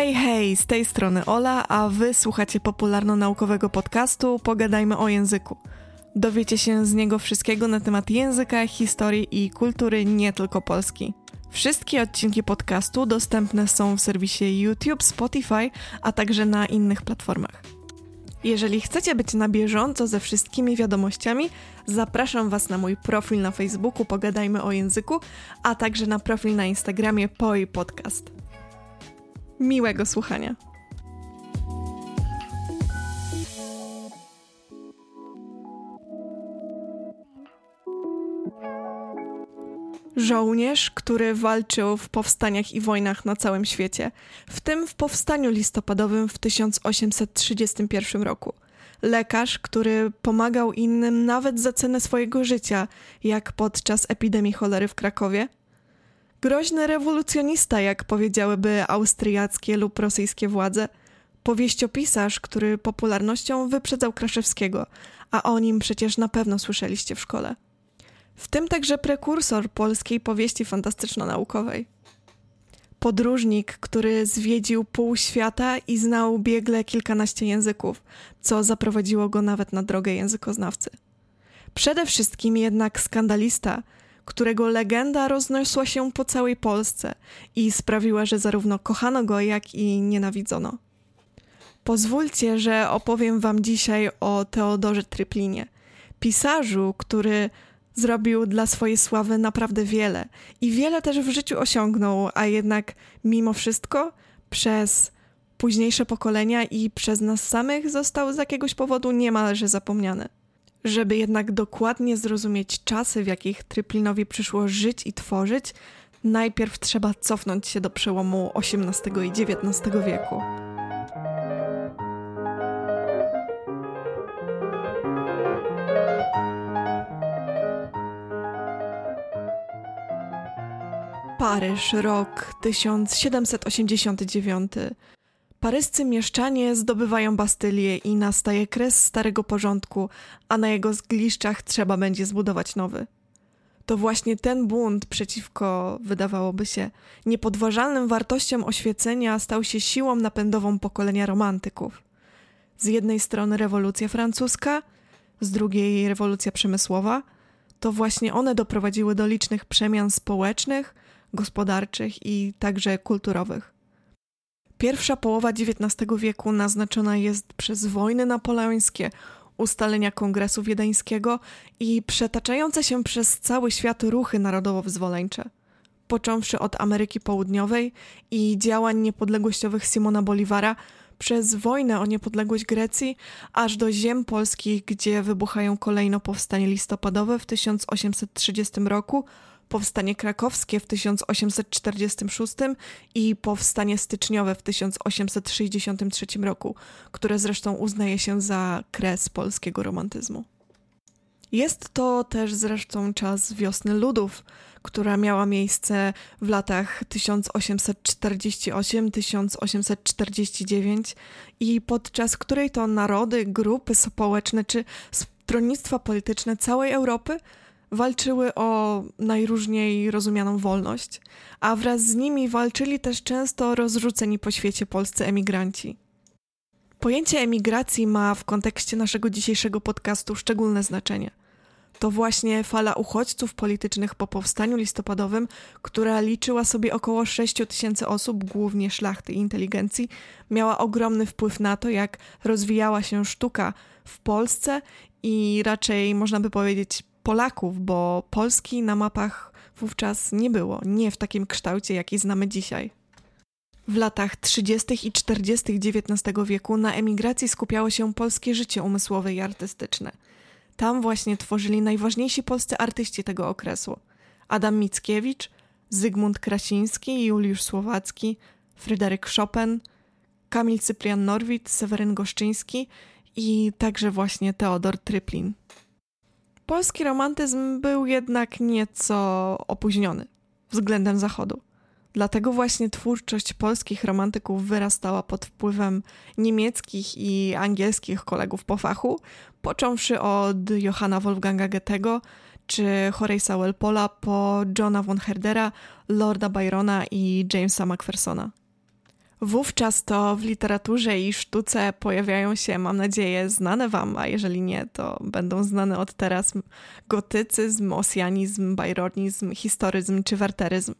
Hej, hej, z tej strony Ola, a wy słuchacie popularno-naukowego podcastu Pogadajmy o języku. Dowiecie się z niego wszystkiego na temat języka, historii i kultury nie tylko Polski. Wszystkie odcinki podcastu dostępne są w serwisie YouTube, Spotify, a także na innych platformach. Jeżeli chcecie być na bieżąco ze wszystkimi wiadomościami, zapraszam Was na mój profil na Facebooku Pogadajmy o języku, a także na profil na Instagramie POI Podcast. Miłego słuchania. Żołnierz, który walczył w powstaniach i wojnach na całym świecie, w tym w powstaniu listopadowym w 1831 roku. Lekarz, który pomagał innym nawet za cenę swojego życia, jak podczas epidemii cholery w Krakowie. Groźny rewolucjonista, jak powiedziałyby austriackie lub rosyjskie władze. Powieściopisarz, który popularnością wyprzedzał Kraszewskiego, a o nim przecież na pewno słyszeliście w szkole w tym także prekursor polskiej powieści fantastyczno-naukowej. Podróżnik, który zwiedził pół świata i znał biegle kilkanaście języków, co zaprowadziło go nawet na drogę językoznawcy. Przede wszystkim jednak skandalista, którego legenda rozniosła się po całej Polsce i sprawiła, że zarówno kochano go, jak i nienawidzono. Pozwólcie, że opowiem Wam dzisiaj o Teodorze Tryplinie, pisarzu, który zrobił dla swojej sławy naprawdę wiele i wiele też w życiu osiągnął, a jednak mimo wszystko przez późniejsze pokolenia i przez nas samych został z jakiegoś powodu niemalże zapomniany. Żeby jednak dokładnie zrozumieć czasy, w jakich Tryplinowi przyszło żyć i tworzyć, najpierw trzeba cofnąć się do przełomu XVIII i XIX wieku. Paryż, rok 1789. Paryscy mieszczanie zdobywają Bastylię i nastaje kres starego porządku, a na jego zgliszczach trzeba będzie zbudować nowy. To właśnie ten bunt przeciwko, wydawałoby się, niepodważalnym wartościom oświecenia stał się siłą napędową pokolenia romantyków. Z jednej strony rewolucja francuska, z drugiej rewolucja przemysłowa. To właśnie one doprowadziły do licznych przemian społecznych, gospodarczych i także kulturowych. Pierwsza połowa XIX wieku naznaczona jest przez wojny napoleońskie, ustalenia Kongresu Wiedeńskiego i przetaczające się przez cały świat ruchy narodowo-wyzwoleńcze. Począwszy od Ameryki Południowej i działań niepodległościowych Simona Bolivara, przez wojnę o niepodległość Grecji, aż do ziem polskich, gdzie wybuchają kolejno powstanie listopadowe w 1830 roku powstanie krakowskie w 1846 i powstanie styczniowe w 1863 roku, które zresztą uznaje się za kres polskiego romantyzmu. Jest to też zresztą czas wiosny ludów, która miała miejsce w latach 1848-1849 i podczas której to narody, grupy społeczne czy stronnictwa polityczne całej Europy walczyły o najróżniej rozumianą wolność, a wraz z nimi walczyli też często rozrzuceni po świecie polscy emigranci. Pojęcie emigracji ma w kontekście naszego dzisiejszego podcastu szczególne znaczenie. To właśnie fala uchodźców politycznych po powstaniu listopadowym, która liczyła sobie około 6 tysięcy osób, głównie szlachty i inteligencji, miała ogromny wpływ na to, jak rozwijała się sztuka w Polsce i raczej można by powiedzieć Polaków, bo Polski na mapach wówczas nie było, nie w takim kształcie, jaki znamy dzisiaj. W latach 30. i 40. XIX wieku na emigracji skupiało się polskie życie umysłowe i artystyczne. Tam właśnie tworzyli najważniejsi polscy artyści tego okresu: Adam Mickiewicz, Zygmunt Krasiński, Juliusz Słowacki, Fryderyk Chopin, Kamil Cyprian Norwid, Seweryn Goszczyński i także właśnie Teodor Tryplin. Polski romantyzm był jednak nieco opóźniony względem Zachodu. Dlatego właśnie twórczość polskich romantyków wyrastała pod wpływem niemieckich i angielskich kolegów po fachu, począwszy od Johanna Wolfganga Goethego czy Horace'a Walpola po Johna von Herdera, Lorda Byrona i Jamesa Macphersona. Wówczas to w literaturze i sztuce pojawiają się, mam nadzieję, znane wam, a jeżeli nie, to będą znane od teraz gotycyzm, osjanizm, bajronizm, historyzm czy werteryzm.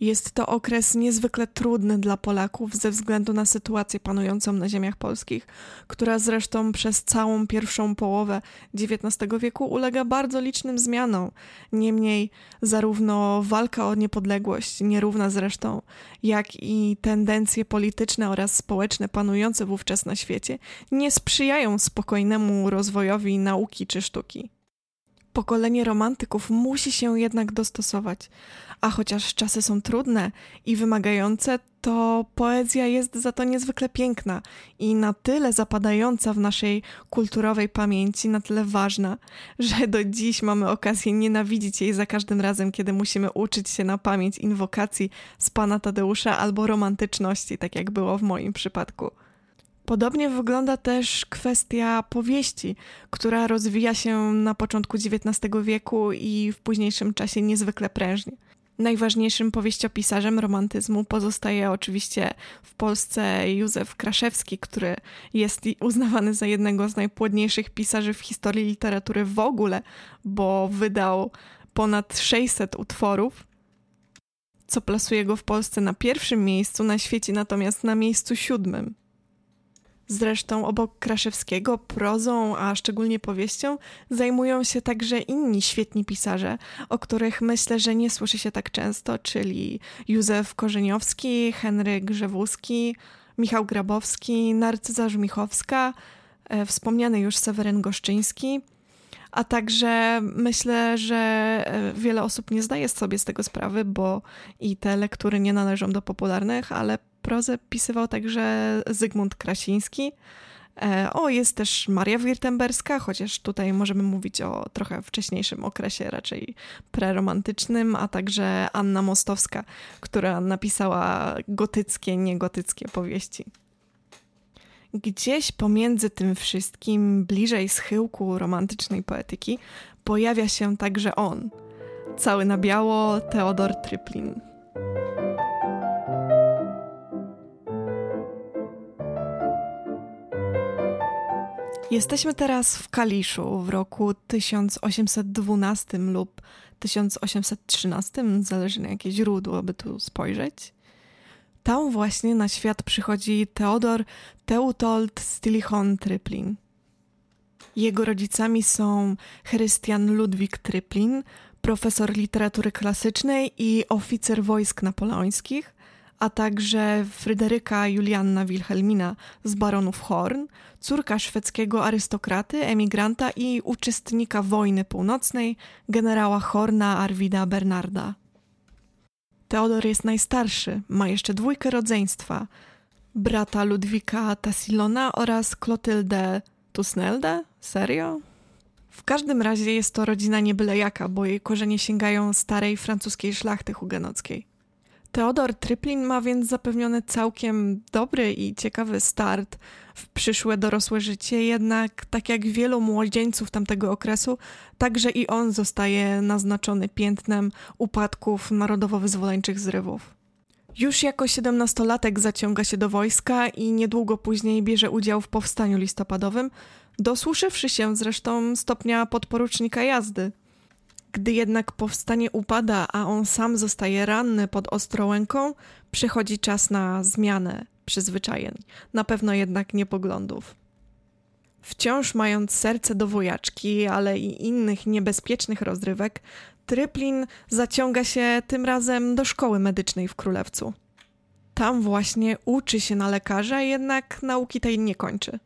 Jest to okres niezwykle trudny dla Polaków ze względu na sytuację panującą na ziemiach polskich, która zresztą przez całą pierwszą połowę XIX wieku ulega bardzo licznym zmianom. Niemniej zarówno walka o niepodległość, nierówna zresztą, jak i tendencje polityczne oraz społeczne panujące wówczas na świecie nie sprzyjają spokojnemu rozwojowi nauki czy sztuki. Pokolenie romantyków musi się jednak dostosować, a chociaż czasy są trudne i wymagające, to poezja jest za to niezwykle piękna i na tyle zapadająca w naszej kulturowej pamięci, na tyle ważna, że do dziś mamy okazję nienawidzić jej za każdym razem, kiedy musimy uczyć się na pamięć inwokacji z pana Tadeusza albo romantyczności, tak jak było w moim przypadku. Podobnie wygląda też kwestia powieści, która rozwija się na początku XIX wieku i w późniejszym czasie niezwykle prężnie. Najważniejszym powieściopisarzem romantyzmu pozostaje oczywiście w Polsce Józef Kraszewski, który jest uznawany za jednego z najpłodniejszych pisarzy w historii literatury w ogóle, bo wydał ponad 600 utworów, co plasuje go w Polsce na pierwszym miejscu, na świecie natomiast na miejscu siódmym. Zresztą obok Kraszewskiego prozą, a szczególnie powieścią, zajmują się także inni świetni pisarze, o których myślę, że nie słyszy się tak często, czyli Józef Korzeniowski, Henryk Grzewuski, Michał Grabowski, Narcyza Żmichowska, e, wspomniany już Seweryn Goszczyński, a także myślę, że e, wiele osób nie zdaje sobie z tego sprawy, bo i te lektury nie należą do popularnych, ale prozę pisywał także Zygmunt Krasiński. E, o, jest też Maria Wirtemberska, chociaż tutaj możemy mówić o trochę wcześniejszym okresie, raczej preromantycznym, a także Anna Mostowska, która napisała gotyckie, niegotyckie powieści. Gdzieś pomiędzy tym wszystkim, bliżej schyłku romantycznej poetyki, pojawia się także on, cały na biało Teodor Tryplin. Jesteśmy teraz w Kaliszu w roku 1812 lub 1813, zależy na jakie źródło by tu spojrzeć. Tam właśnie na świat przychodzi Teodor Teutold Stilichon Tryplin. Jego rodzicami są Chrystian Ludwik Tryplin, profesor literatury klasycznej i oficer wojsk napoleońskich, a także Fryderyka Julianna Wilhelmina z baronów Horn, córka szwedzkiego arystokraty, emigranta i uczestnika wojny północnej, generała Horna Arwida Bernarda. Teodor jest najstarszy, ma jeszcze dwójkę rodzeństwa, brata Ludwika Tassilona oraz Klotyldę Tusneldę? Serio? W każdym razie jest to rodzina nie byle jaka, bo jej korzenie sięgają starej francuskiej szlachty hugenockiej. Teodor Tryplin ma więc zapewniony całkiem dobry i ciekawy start w przyszłe dorosłe życie, jednak tak jak wielu młodzieńców tamtego okresu, także i on zostaje naznaczony piętnem upadków narodowo-wyzwoleńczych zrywów. Już jako siedemnastolatek zaciąga się do wojska i niedługo później bierze udział w powstaniu listopadowym, dosłuszywszy się zresztą stopnia podporucznika jazdy. Gdy jednak powstanie upada, a on sam zostaje ranny pod Ostrołęką, przychodzi czas na zmianę przyzwyczajeń, na pewno jednak nie poglądów. Wciąż mając serce do wojaczki, ale i innych niebezpiecznych rozrywek, Tryplin zaciąga się tym razem do szkoły medycznej w Królewcu. Tam właśnie uczy się na lekarza, jednak nauki tej nie kończy.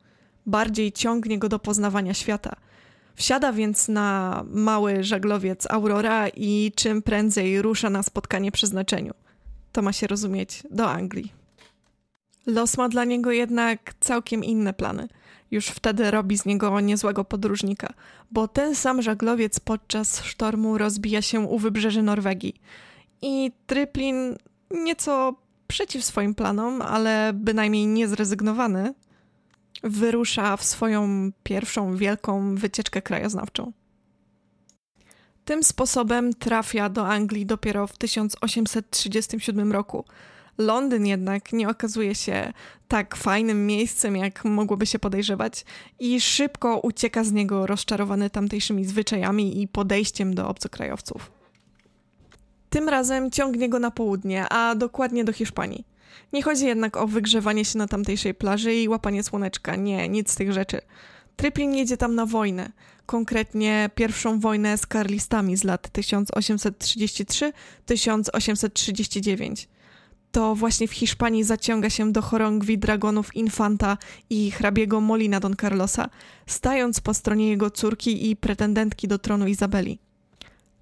Bardziej ciągnie go do poznawania świata – Wsiada więc na mały żaglowiec Aurora i czym prędzej rusza na spotkanie przeznaczeniu. To ma się rozumieć do Anglii. Los ma dla niego jednak całkiem inne plany. Już wtedy robi z niego niezłego podróżnika, bo ten sam żaglowiec podczas sztormu rozbija się u wybrzeży Norwegii. I Tryplin, nieco przeciw swoim planom, ale bynajmniej nie zrezygnowany, wyrusza w swoją pierwszą wielką wycieczkę krajoznawczą. Tym sposobem trafia do Anglii dopiero w 1837 roku, Londyn jednak nie okazuje się tak fajnym miejscem, jak mogłoby się podejrzewać, i szybko ucieka z niego rozczarowany tamtejszymi zwyczajami i podejściem do obcokrajowców. Tym razem ciągnie go na południe, a dokładnie do Hiszpanii. Nie chodzi jednak o wygrzewanie się na tamtejszej plaży i łapanie słoneczka. Nie, nic z tych rzeczy. Tryplin jedzie tam na wojnę. Konkretnie pierwszą wojnę z karlistami z lat 1833-1839. To właśnie w Hiszpanii zaciąga się do chorągwi dragonów Infanta i hrabiego Molina Don Carlosa, stając po stronie jego córki i pretendentki do tronu Izabeli.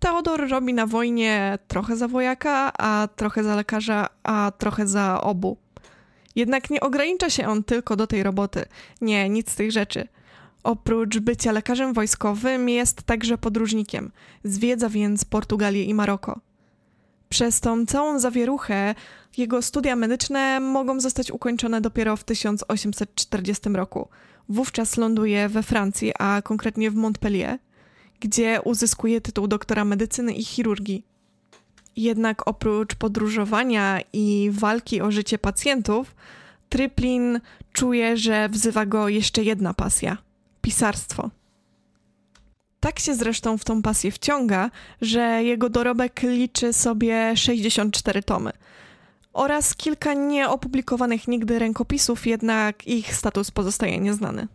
Teodor robi na wojnie trochę za wojaka, a trochę za lekarza, a trochę za obu. Jednak nie ogranicza się on tylko do tej roboty. Nie, nic z tych rzeczy. Oprócz bycia lekarzem wojskowym jest także podróżnikiem. Zwiedza więc Portugalię i Maroko. Przez tą całą zawieruchę jego studia medyczne mogą zostać ukończone dopiero w 1840 roku. Wówczas ląduje we Francji, a konkretnie w Montpellier – gdzie uzyskuje tytuł doktora medycyny i chirurgii. Jednak oprócz podróżowania i walki o życie pacjentów, Tryplin czuje, że wzywa go jeszcze jedna pasja pisarstwo. Tak się zresztą w tą pasję wciąga, że jego dorobek liczy sobie 64 tomy oraz kilka nieopublikowanych nigdy rękopisów, jednak ich status pozostaje nieznany.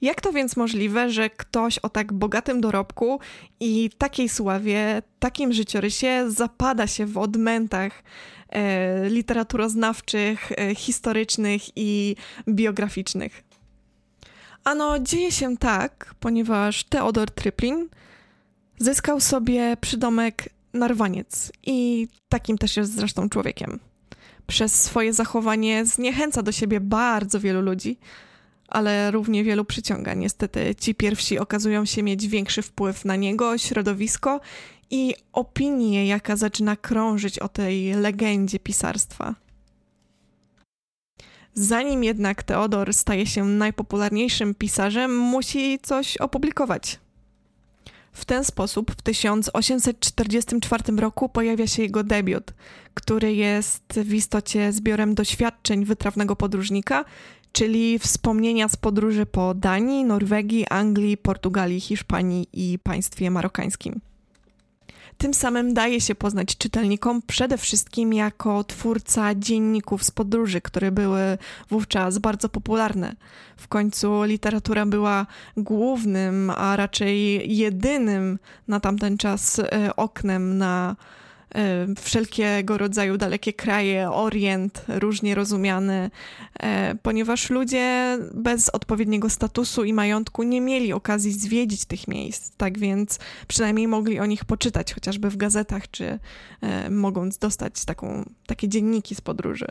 Jak to więc możliwe, że ktoś o tak bogatym dorobku i takiej sławie, takim życiorysie zapada się w odmętach e, literaturoznawczych, e, historycznych i biograficznych? Ano, dzieje się tak, ponieważ Teodor Tryplin zyskał sobie przydomek Narwaniec i takim też jest zresztą człowiekiem. Przez swoje zachowanie zniechęca do siebie bardzo wielu ludzi, ale równie wielu przyciąga. Niestety ci pierwsi okazują się mieć większy wpływ na niego, środowisko i opinię, jaka zaczyna krążyć o tej legendzie pisarstwa. Zanim jednak Teodor staje się najpopularniejszym pisarzem, musi coś opublikować. W ten sposób w 1844 roku pojawia się jego debiut, który jest w istocie zbiorem doświadczeń wytrawnego podróżnika czyli wspomnienia z podróży po Danii, Norwegii, Anglii, Portugalii, Hiszpanii i państwie marokańskim. Tym samym daje się poznać czytelnikom przede wszystkim jako twórca dzienników z podróży, które były wówczas bardzo popularne. W końcu literatura była głównym, a raczej jedynym na tamten czas e, oknem na wszelkiego rodzaju dalekie kraje, Orient, różnie rozumiany, e, ponieważ ludzie bez odpowiedniego statusu i majątku nie mieli okazji zwiedzić tych miejsc, tak więc przynajmniej mogli o nich poczytać, chociażby w gazetach, czy e, mogąc dostać taką, takie dzienniki z podróży.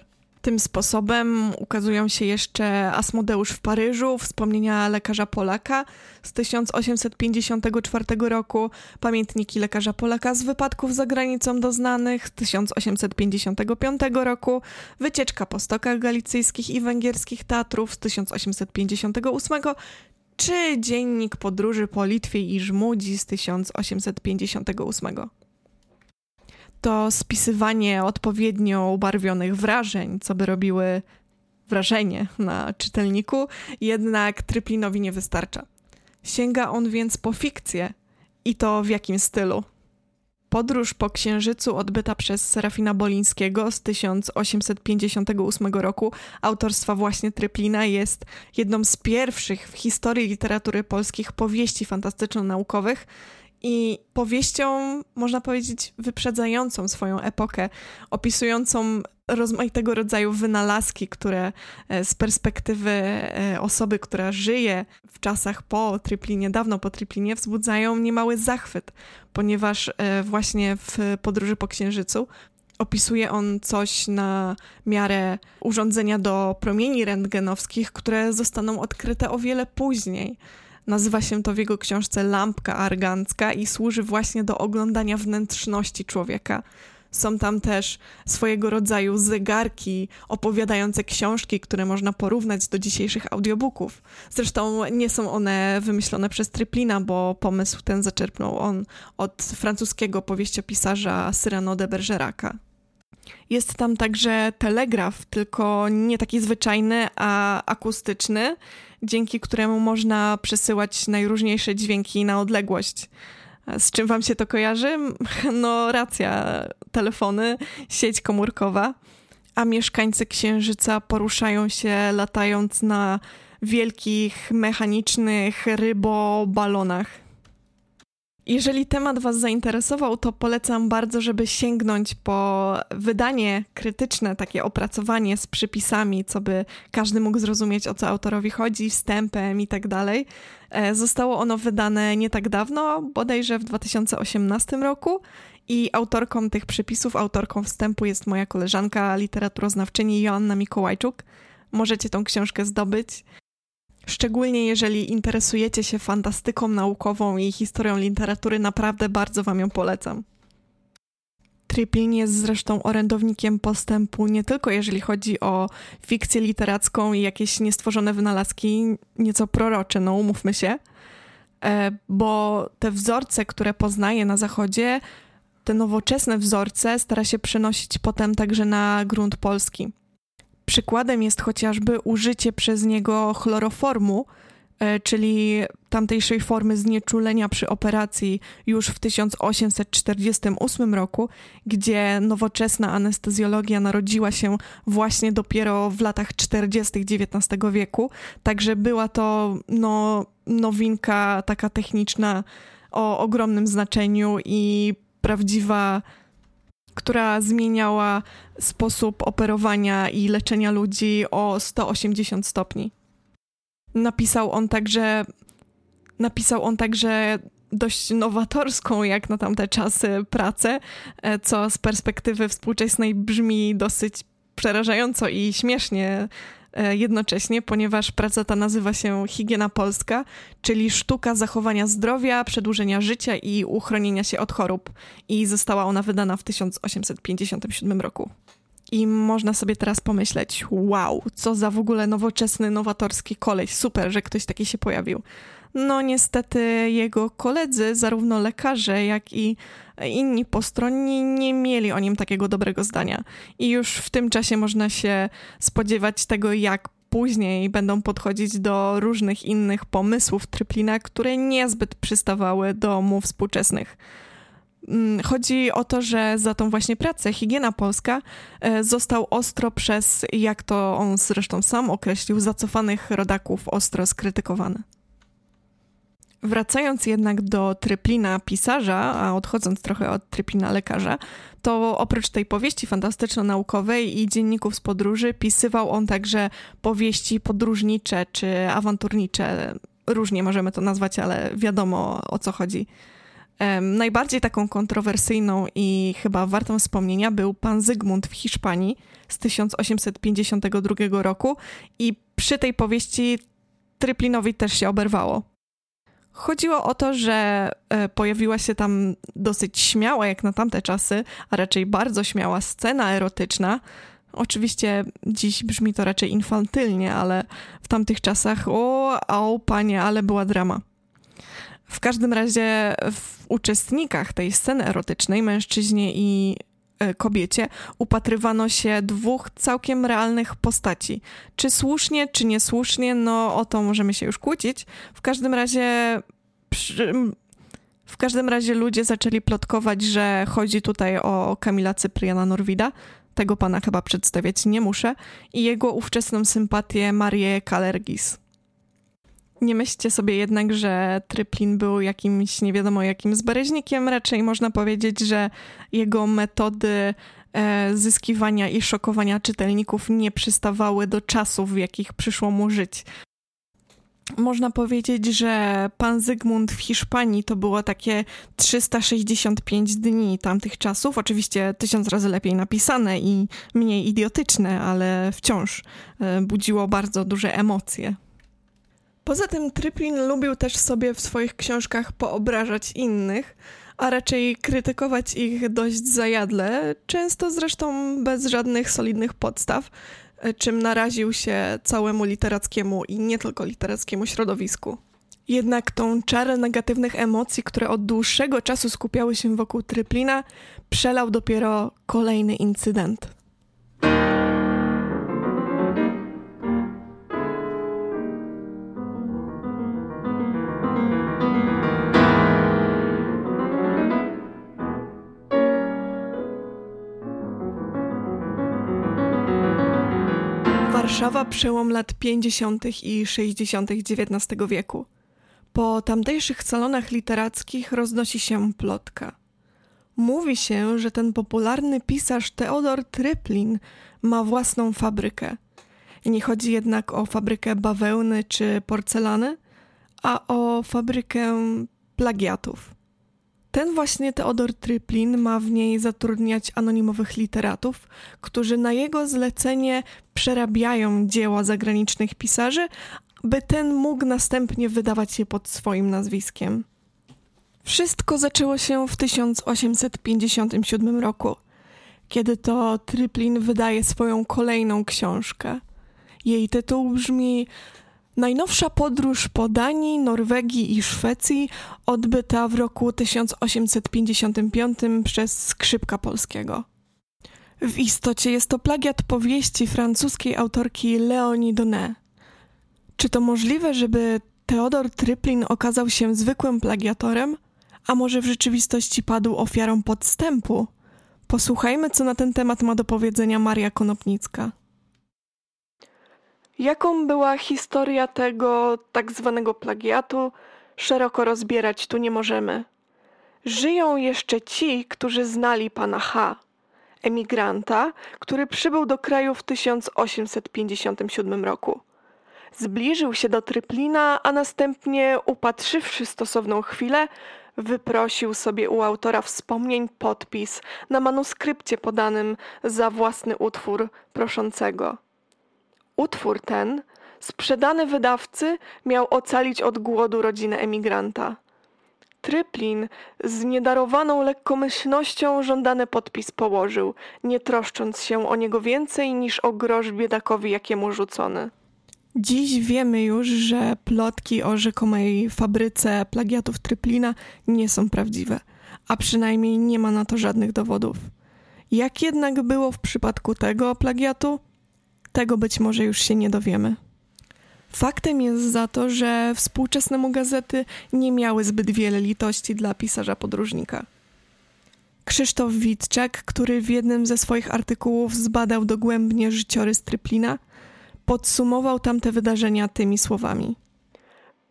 Tym sposobem ukazują się jeszcze Asmodeusz w Paryżu, wspomnienia lekarza Polaka z 1854 roku, pamiętniki lekarza Polaka z wypadków za granicą doznanych z 1855 roku, wycieczka po stokach galicyjskich i węgierskich teatrów z 1858 czy dziennik podróży po Litwie i Żmudzi z 1858 to spisywanie odpowiednio ubarwionych wrażeń, co by robiły wrażenie na czytelniku, jednak Tryplinowi nie wystarcza. Sięga on więc po fikcję i to w jakim stylu? Podróż po Księżycu odbyta przez Serafina Bolińskiego z 1858 roku autorstwa właśnie Tryplina jest jedną z pierwszych w historii literatury polskich powieści fantastyczno-naukowych, i powieścią, można powiedzieć, wyprzedzającą swoją epokę, opisującą rozmaitego rodzaju wynalazki, które e, z perspektywy e, osoby, która żyje w czasach po Triplinie, dawno po Triplinie, wzbudzają niemały zachwyt, ponieważ e, właśnie w Podróży po Księżycu opisuje on coś na miarę urządzenia do promieni rentgenowskich, które zostaną odkryte o wiele później. Nazywa się to w jego książce Lampka Argancka i służy właśnie do oglądania wnętrzności człowieka. Są tam też swojego rodzaju zegarki opowiadające książki, które można porównać do dzisiejszych audiobooków. Zresztą nie są one wymyślone przez Tryplina, bo pomysł ten zaczerpnął on od francuskiego powieściopisarza Cyrano de Bergeraca. Jest tam także telegraf, tylko nie taki zwyczajny, a akustyczny, dzięki któremu można przesyłać najróżniejsze dźwięki na odległość. Z czym wam się to kojarzy? No racja, telefony, sieć komórkowa, a mieszkańcy Księżyca poruszają się latając na wielkich mechanicznych rybobalonach. Jeżeli temat Was zainteresował, to polecam bardzo, żeby sięgnąć po wydanie krytyczne, takie opracowanie z przypisami, co by każdy mógł zrozumieć, o co autorowi chodzi, wstępem i tak dalej. E, zostało ono wydane nie tak dawno, bodajże w 2018 roku. I autorką tych przypisów, autorką wstępu jest moja koleżanka, literaturoznawczyni Joanna Mikołajczuk. Możecie tą książkę zdobyć. Szczególnie jeżeli interesujecie się fantastyką naukową i historią literatury, naprawdę bardzo Wam ją polecam. Triplin jest zresztą orędownikiem postępu nie tylko jeżeli chodzi o fikcję literacką i jakieś niestworzone wynalazki, nieco prorocze, no umówmy się, e, bo te wzorce, które poznaje na zachodzie, te nowoczesne wzorce stara się przenosić potem także na grunt polski. Przykładem jest chociażby użycie przez niego chloroformu, e, czyli tamtejszej formy znieczulenia przy operacji już w 1848 roku, gdzie nowoczesna anestezjologia narodziła się właśnie dopiero w latach 40. XIX wieku. Także była to no, nowinka taka techniczna o ogromnym znaczeniu i prawdziwa która zmieniała sposób operowania i leczenia ludzi o 180 stopni. Napisał on także napisał on także dość nowatorską jak na tamte czasy pracę, e, co z perspektywy współczesnej brzmi dosyć przerażająco i śmiesznie jednocześnie, ponieważ praca ta nazywa się Higiena Polska, czyli sztuka zachowania zdrowia, przedłużenia życia i uchronienia się od chorób. I została ona wydana w 1857 roku. I można sobie teraz pomyśleć, wow, co za w ogóle nowoczesny, nowatorski koleś, super, że ktoś taki się pojawił. No niestety jego koledzy, zarówno lekarze, jak i inni postronni nie mieli o nim takiego dobrego zdania. I już w tym czasie można się spodziewać tego, jak później będą podchodzić do różnych innych pomysłów Tryplina, które niezbyt przystawały do mu współczesnych. Mm, chodzi o to, że za tą właśnie pracę Higiena Polska e, został ostro przez, jak to on zresztą sam określił, zacofanych rodaków ostro skrytykowany. Wracając jednak do tryplina pisarza, a odchodząc trochę od tryplina lekarza, to oprócz tej powieści fantastyczno-naukowej i dzienników z podróży, pisywał on także powieści podróżnicze czy awanturnicze. Różnie możemy to nazwać, ale wiadomo o co chodzi. Najbardziej taką kontrowersyjną i chyba wartą wspomnienia był Pan Zygmunt w Hiszpanii z 1852 roku i przy tej powieści Tryplinowi też się oberwało. Chodziło o to, że e, pojawiła się tam dosyć śmiała, jak na tamte czasy, a raczej bardzo śmiała scena erotyczna. Oczywiście dziś brzmi to raczej infantylnie, ale w tamtych czasach, o, o panie, ale była drama. W każdym razie w uczestnikach tej sceny erotycznej, mężczyźnie i kobiecie, upatrywano się dwóch całkiem realnych postaci. Czy słusznie, czy niesłusznie, no o to możemy się już kłócić. W każdym razie w każdym razie ludzie zaczęli plotkować, że chodzi tutaj o Kamila Cypriana Norwida. Tego pana chyba przedstawiać nie muszę. I jego ówczesną sympatię Marię Kalergis. Nie myślcie sobie jednak, że Tryplin był jakimś nie wiadomo jakim zbereźnikiem. Raczej można powiedzieć, że jego metody e, zyskiwania i szokowania czytelników nie przystawały do czasów, w jakich przyszło mu żyć. Można powiedzieć, że pan Zygmunt w Hiszpanii to było takie 365 dni tamtych czasów. Oczywiście tysiąc razy lepiej napisane i mniej idiotyczne, ale wciąż e, budziło bardzo duże emocje. Poza tym Tryplin lubił też sobie w swoich książkach poobrażać innych, a raczej krytykować ich dość zajadle, często zresztą bez żadnych solidnych podstaw, czym naraził się całemu literackiemu i nie tylko literackiemu środowisku. Jednak tą czarę negatywnych emocji, które od dłuższego czasu skupiały się wokół Tryplina, przelał dopiero kolejny incydent. Warszawa przełom lat 50. i 60. XIX wieku. Po tamtejszych salonach literackich roznosi się plotka. Mówi się, że ten popularny pisarz Teodor Tryplin ma własną fabrykę. Nie chodzi jednak o fabrykę bawełny czy porcelany, a o fabrykę plagiatów. Ten właśnie Teodor Tryplin ma w niej zatrudniać anonimowych literatów, którzy na jego zlecenie przerabiają dzieła zagranicznych pisarzy, by ten mógł następnie wydawać je pod swoim nazwiskiem. Wszystko zaczęło się w 1857 roku, kiedy to Tryplin wydaje swoją kolejną książkę. Jej tytuł brzmi Najnowsza podróż po Danii, Norwegii i Szwecji odbyta w roku 1855 przez Skrzypka Polskiego. W istocie jest to plagiat powieści francuskiej autorki Leonie Donnet. Czy to możliwe, żeby Theodor Tryplin okazał się zwykłym plagiatorem, a może w rzeczywistości padł ofiarą podstępu? Posłuchajmy, co na ten temat ma do powiedzenia Maria Konopnicka. Jaką była historia tego tak zwanego plagiatu, szeroko rozbierać tu nie możemy. Żyją jeszcze ci, którzy znali pana H., emigranta, który przybył do kraju w 1857 roku. Zbliżył się do Tryplina, a następnie, upatrzywszy stosowną chwilę, wyprosił sobie u autora wspomnień podpis na manuskrypcie podanym za własny utwór proszącego. Utwór ten, sprzedany wydawcy, miał ocalić od głodu rodzinę emigranta. Tryplin z niedarowaną lekkomyślnością żądany podpis położył, nie troszcząc się o niego więcej niż o grosz biedakowi jakiemu rzucony. Dziś wiemy już, że plotki o rzekomej fabryce plagiatów Tryplina nie są prawdziwe, a przynajmniej nie ma na to żadnych dowodów. Jak jednak było w przypadku tego plagiatu? Tego być może już się nie dowiemy. Faktem jest za to, że współczesne mu gazety nie miały zbyt wiele litości dla pisarza podróżnika. Krzysztof Witczak, który w jednym ze swoich artykułów zbadał dogłębnie życiorys Tryplina, podsumował tamte wydarzenia tymi słowami.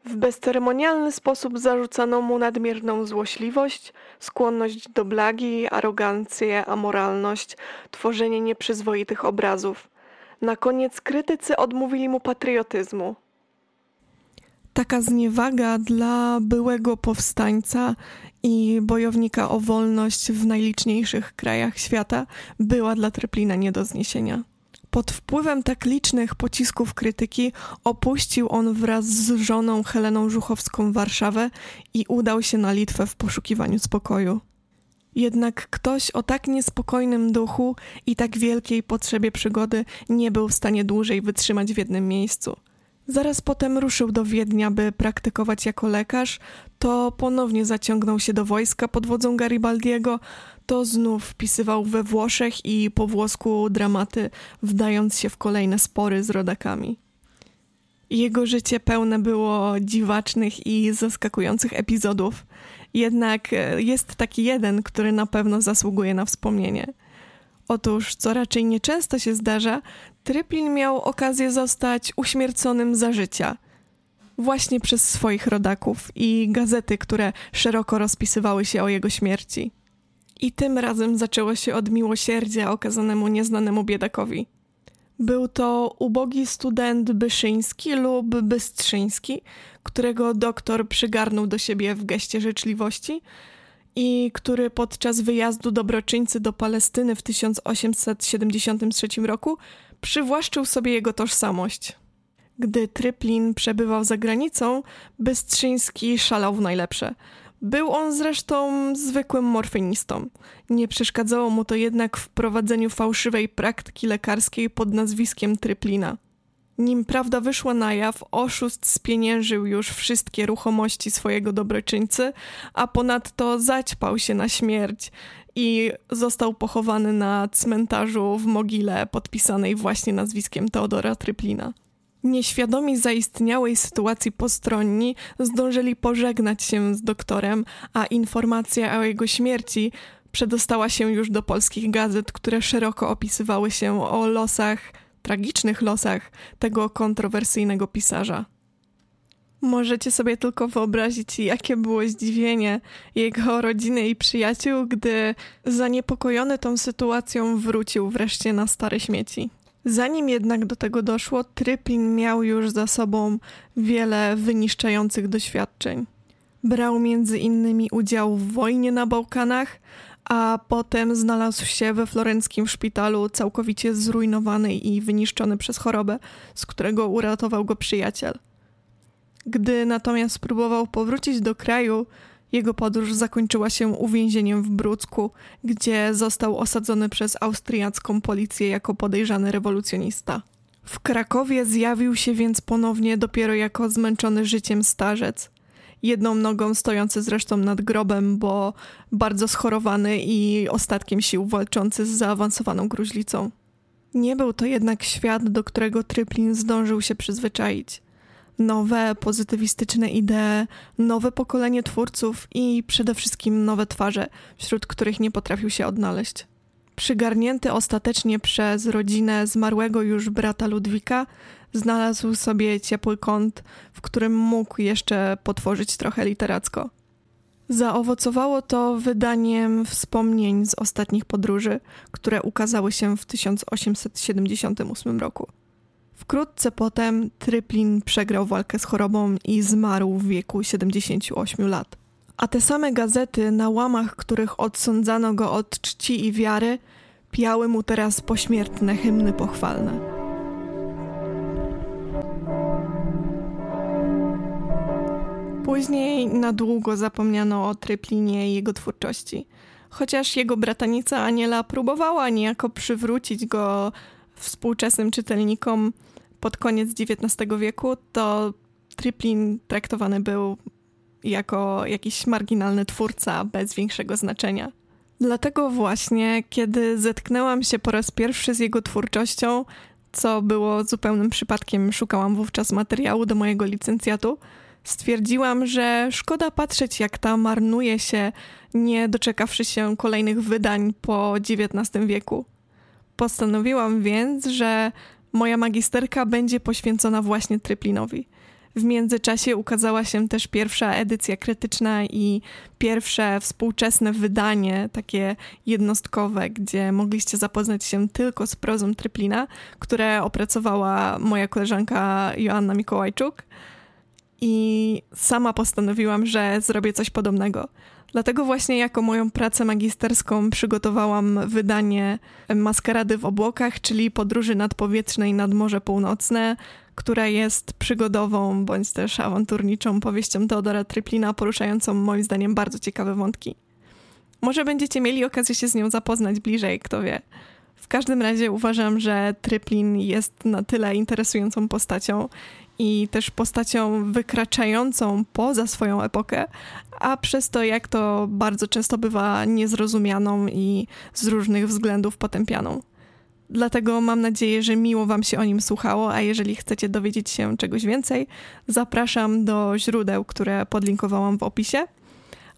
W bezceremonialny sposób zarzucano mu nadmierną złośliwość, skłonność do blagi, arogancję, amoralność, tworzenie nieprzyzwoitych obrazów – na koniec krytycy odmówili mu patriotyzmu. Taka zniewaga dla byłego powstańca i bojownika o wolność w najliczniejszych krajach świata była dla Treplina nie do zniesienia. Pod wpływem tak licznych pocisków krytyki opuścił on wraz z żoną Heleną Żuchowską Warszawę i udał się na Litwę w poszukiwaniu spokoju. Jednak ktoś o tak niespokojnym duchu i tak wielkiej potrzebie przygody nie był w stanie dłużej wytrzymać w jednym miejscu. Zaraz potem ruszył do Wiednia, by praktykować jako lekarz, to ponownie zaciągnął się do wojska pod wodzą Garibaldiego, to znów wpisywał we Włoszech i po włosku dramaty, wdając się w kolejne spory z rodakami. Jego życie pełne było dziwacznych i zaskakujących epizodów. Jednak e, jest taki jeden, który na pewno zasługuje na wspomnienie. Otóż, co raczej nieczęsto się zdarza, Tryplin miał okazję zostać uśmierconym za życia. Właśnie przez swoich rodaków i gazety, które szeroko rozpisywały się o jego śmierci. I tym razem zaczęło się od miłosierdzia okazanemu nieznanemu biedakowi. Był to ubogi student Byszyński lub Bystrzyński, którego doktor przygarnął do siebie w geście życzliwości i który podczas wyjazdu dobroczyńcy do Palestyny w 1873 roku przywłaszczył sobie jego tożsamość. Gdy Tryplin przebywał za granicą, Bystrzyński szalał w najlepsze – był on zresztą zwykłym morfinistą. Nie przeszkadzało mu to jednak w prowadzeniu fałszywej praktyki lekarskiej pod nazwiskiem tryplina. Nim prawda wyszła na jaw, oszust spieniężył już wszystkie ruchomości swojego dobroczyńcy, a ponadto zaćpał się na śmierć i został pochowany na cmentarzu w mogile podpisanej właśnie nazwiskiem Teodora Tryplina. Nieświadomi zaistniałej sytuacji postronni zdążyli pożegnać się z doktorem, a informacja o jego śmierci przedostała się już do polskich gazet, które szeroko opisywały się o losach, tragicznych losach tego kontrowersyjnego pisarza. Możecie sobie tylko wyobrazić, jakie było zdziwienie jego rodziny i przyjaciół, gdy zaniepokojony tą sytuacją wrócił wreszcie na stare śmieci. Zanim jednak do tego doszło, Tryplin miał już za sobą wiele wyniszczających doświadczeń. Brał między innymi udział w wojnie na Bałkanach, a potem znalazł się we florenckim szpitalu całkowicie zrujnowany i wyniszczony przez chorobę, z którego uratował go przyjaciel. Gdy natomiast spróbował powrócić do kraju, jego podróż zakończyła się uwięzieniem w Brucku, gdzie został osadzony przez austriacką policję jako podejrzany rewolucjonista. W Krakowie zjawił się więc ponownie dopiero jako zmęczony życiem starzec. Jedną nogą stojący zresztą nad grobem, bo bardzo schorowany i ostatkiem sił walczący z zaawansowaną gruźlicą. Nie był to jednak świat, do którego Tryplin zdążył się przyzwyczaić nowe, pozytywistyczne idee, nowe pokolenie twórców i przede wszystkim nowe twarze, wśród których nie potrafił się odnaleźć. Przygarnięty ostatecznie przez rodzinę zmarłego już brata Ludwika, znalazł sobie ciepły kąt, w którym mógł jeszcze potworzyć trochę literacko. Zaowocowało to wydaniem wspomnień z ostatnich podróży, które ukazały się w 1878 roku. Wkrótce potem Tryplin przegrał walkę z chorobą i zmarł w wieku 78 lat. A te same gazety, na łamach których odsądzano go od czci i wiary, piały mu teraz pośmiertne hymny pochwalne. Później na długo zapomniano o Tryplinie i jego twórczości. Chociaż jego bratanica Aniela próbowała niejako przywrócić go współczesnym czytelnikom pod koniec XIX wieku, to Triplin traktowany był jako jakiś marginalny twórca bez większego znaczenia. Dlatego właśnie, kiedy zetknęłam się po raz pierwszy z jego twórczością, co było zupełnym przypadkiem, szukałam wówczas materiału do mojego licencjatu, stwierdziłam, że szkoda patrzeć, jak ta marnuje się, nie doczekawszy się kolejnych wydań po XIX wieku. Postanowiłam więc, że moja magisterka będzie poświęcona właśnie Tryplinowi. W międzyczasie ukazała się też pierwsza edycja krytyczna i pierwsze współczesne wydanie, takie jednostkowe, gdzie mogliście zapoznać się tylko z prozą Tryplina, które opracowała moja koleżanka Joanna Mikołajczuk. I sama postanowiłam, że zrobię coś podobnego. Dlatego właśnie jako moją pracę magisterską przygotowałam wydanie Maskarady w obłokach, czyli podróży nadpowietrznej nad Morze Północne, która jest przygodową bądź też awanturniczą powieścią Teodora Tryplina, poruszającą moim zdaniem bardzo ciekawe wątki. Może będziecie mieli okazję się z nią zapoznać bliżej, kto wie. W każdym razie uważam, że Tryplin jest na tyle interesującą postacią i też postacią wykraczającą poza swoją epokę, a przez to, jak to bardzo często bywa niezrozumianą i z różnych względów potępianą. Dlatego mam nadzieję, że miło Wam się o nim słuchało, a jeżeli chcecie dowiedzieć się czegoś więcej, zapraszam do źródeł, które podlinkowałam w opisie.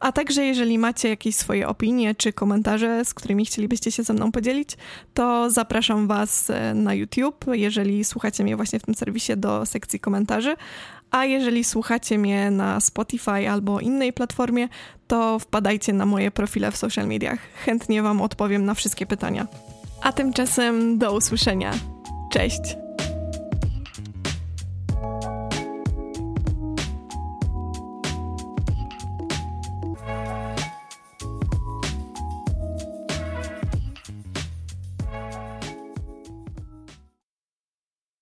A także jeżeli macie jakieś swoje opinie czy komentarze, z którymi chcielibyście się ze mną podzielić, to zapraszam Was e, na YouTube, jeżeli słuchacie mnie właśnie w tym serwisie do sekcji komentarzy. A jeżeli słuchacie mnie na Spotify albo innej platformie, to wpadajcie na moje profile w social mediach. Chętnie Wam odpowiem na wszystkie pytania. A tymczasem do usłyszenia. Cześć!